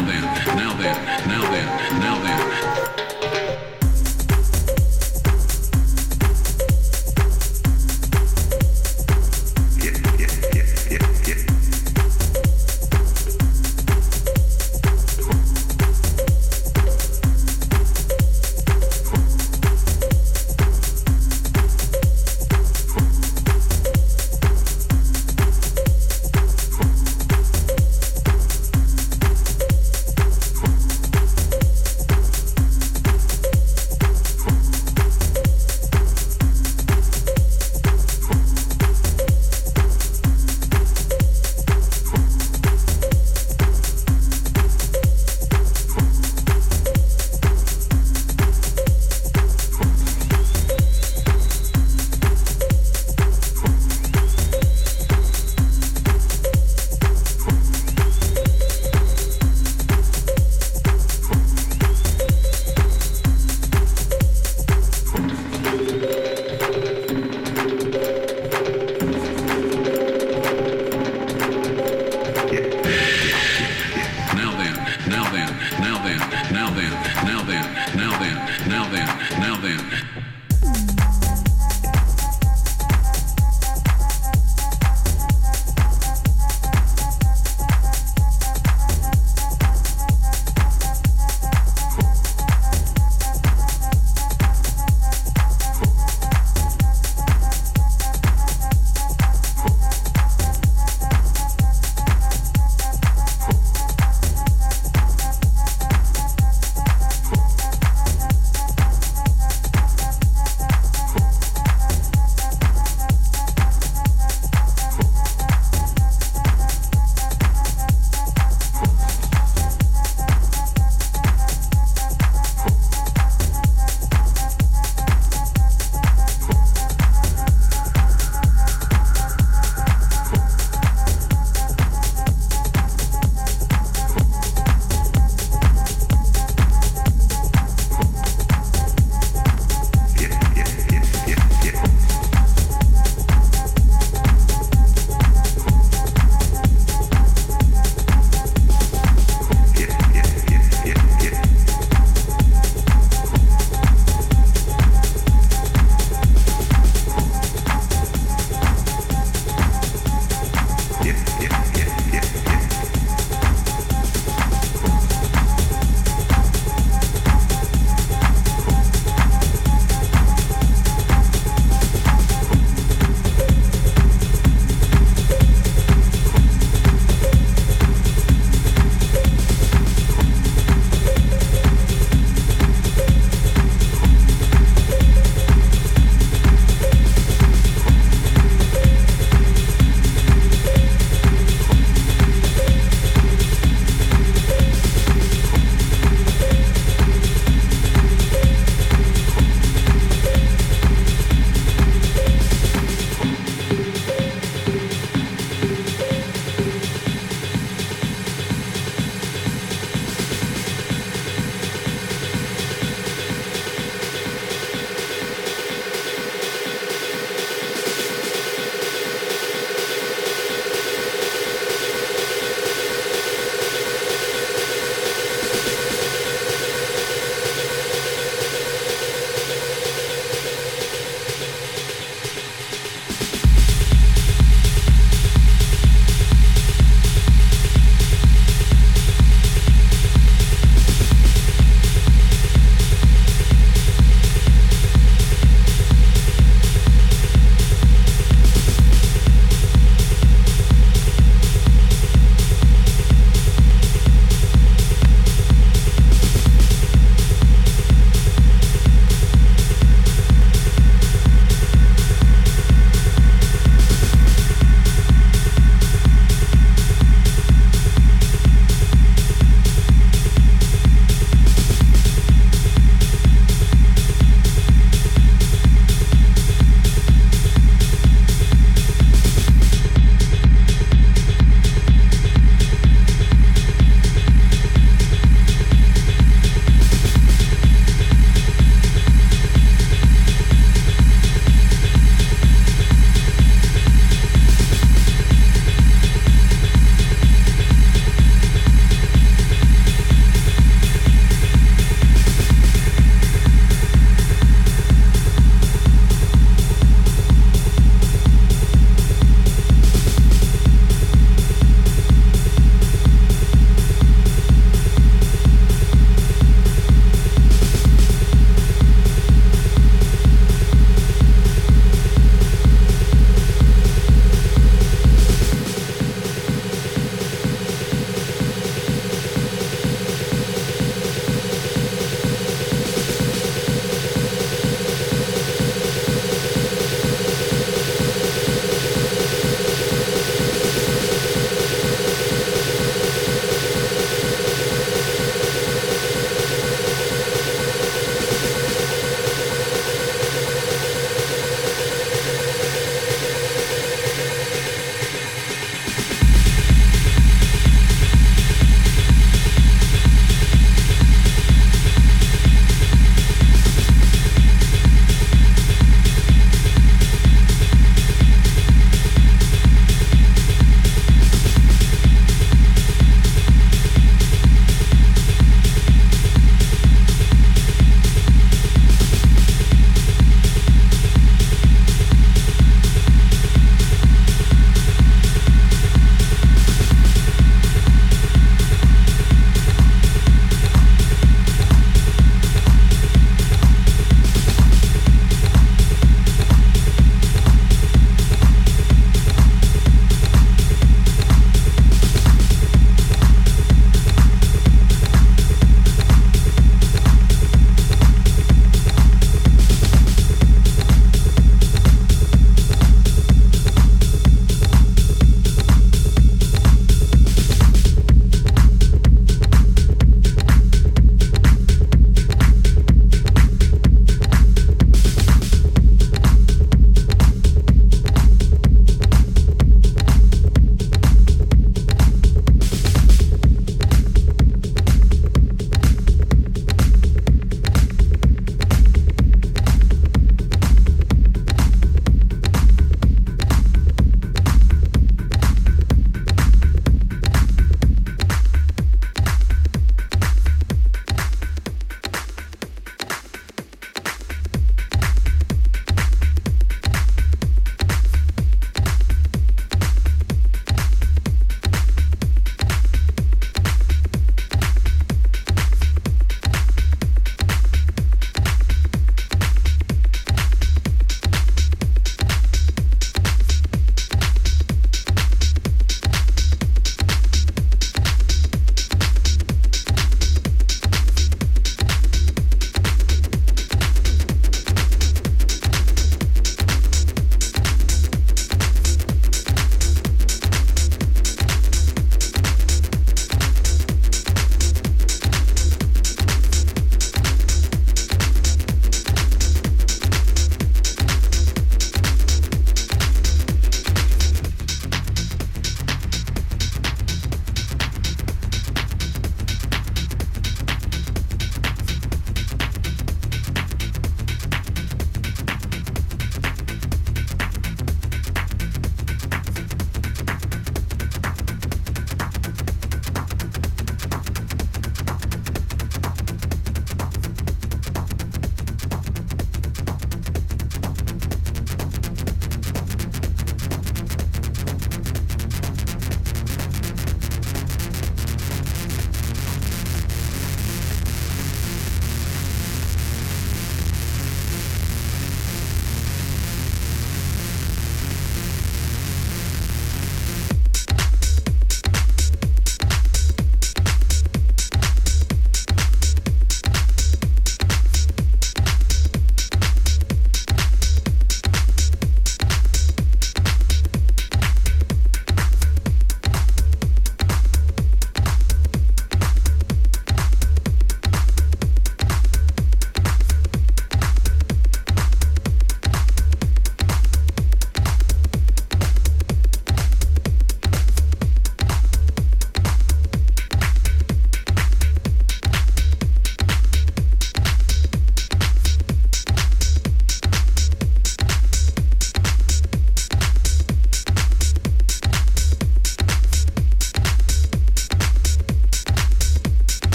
now then, now then, now then, now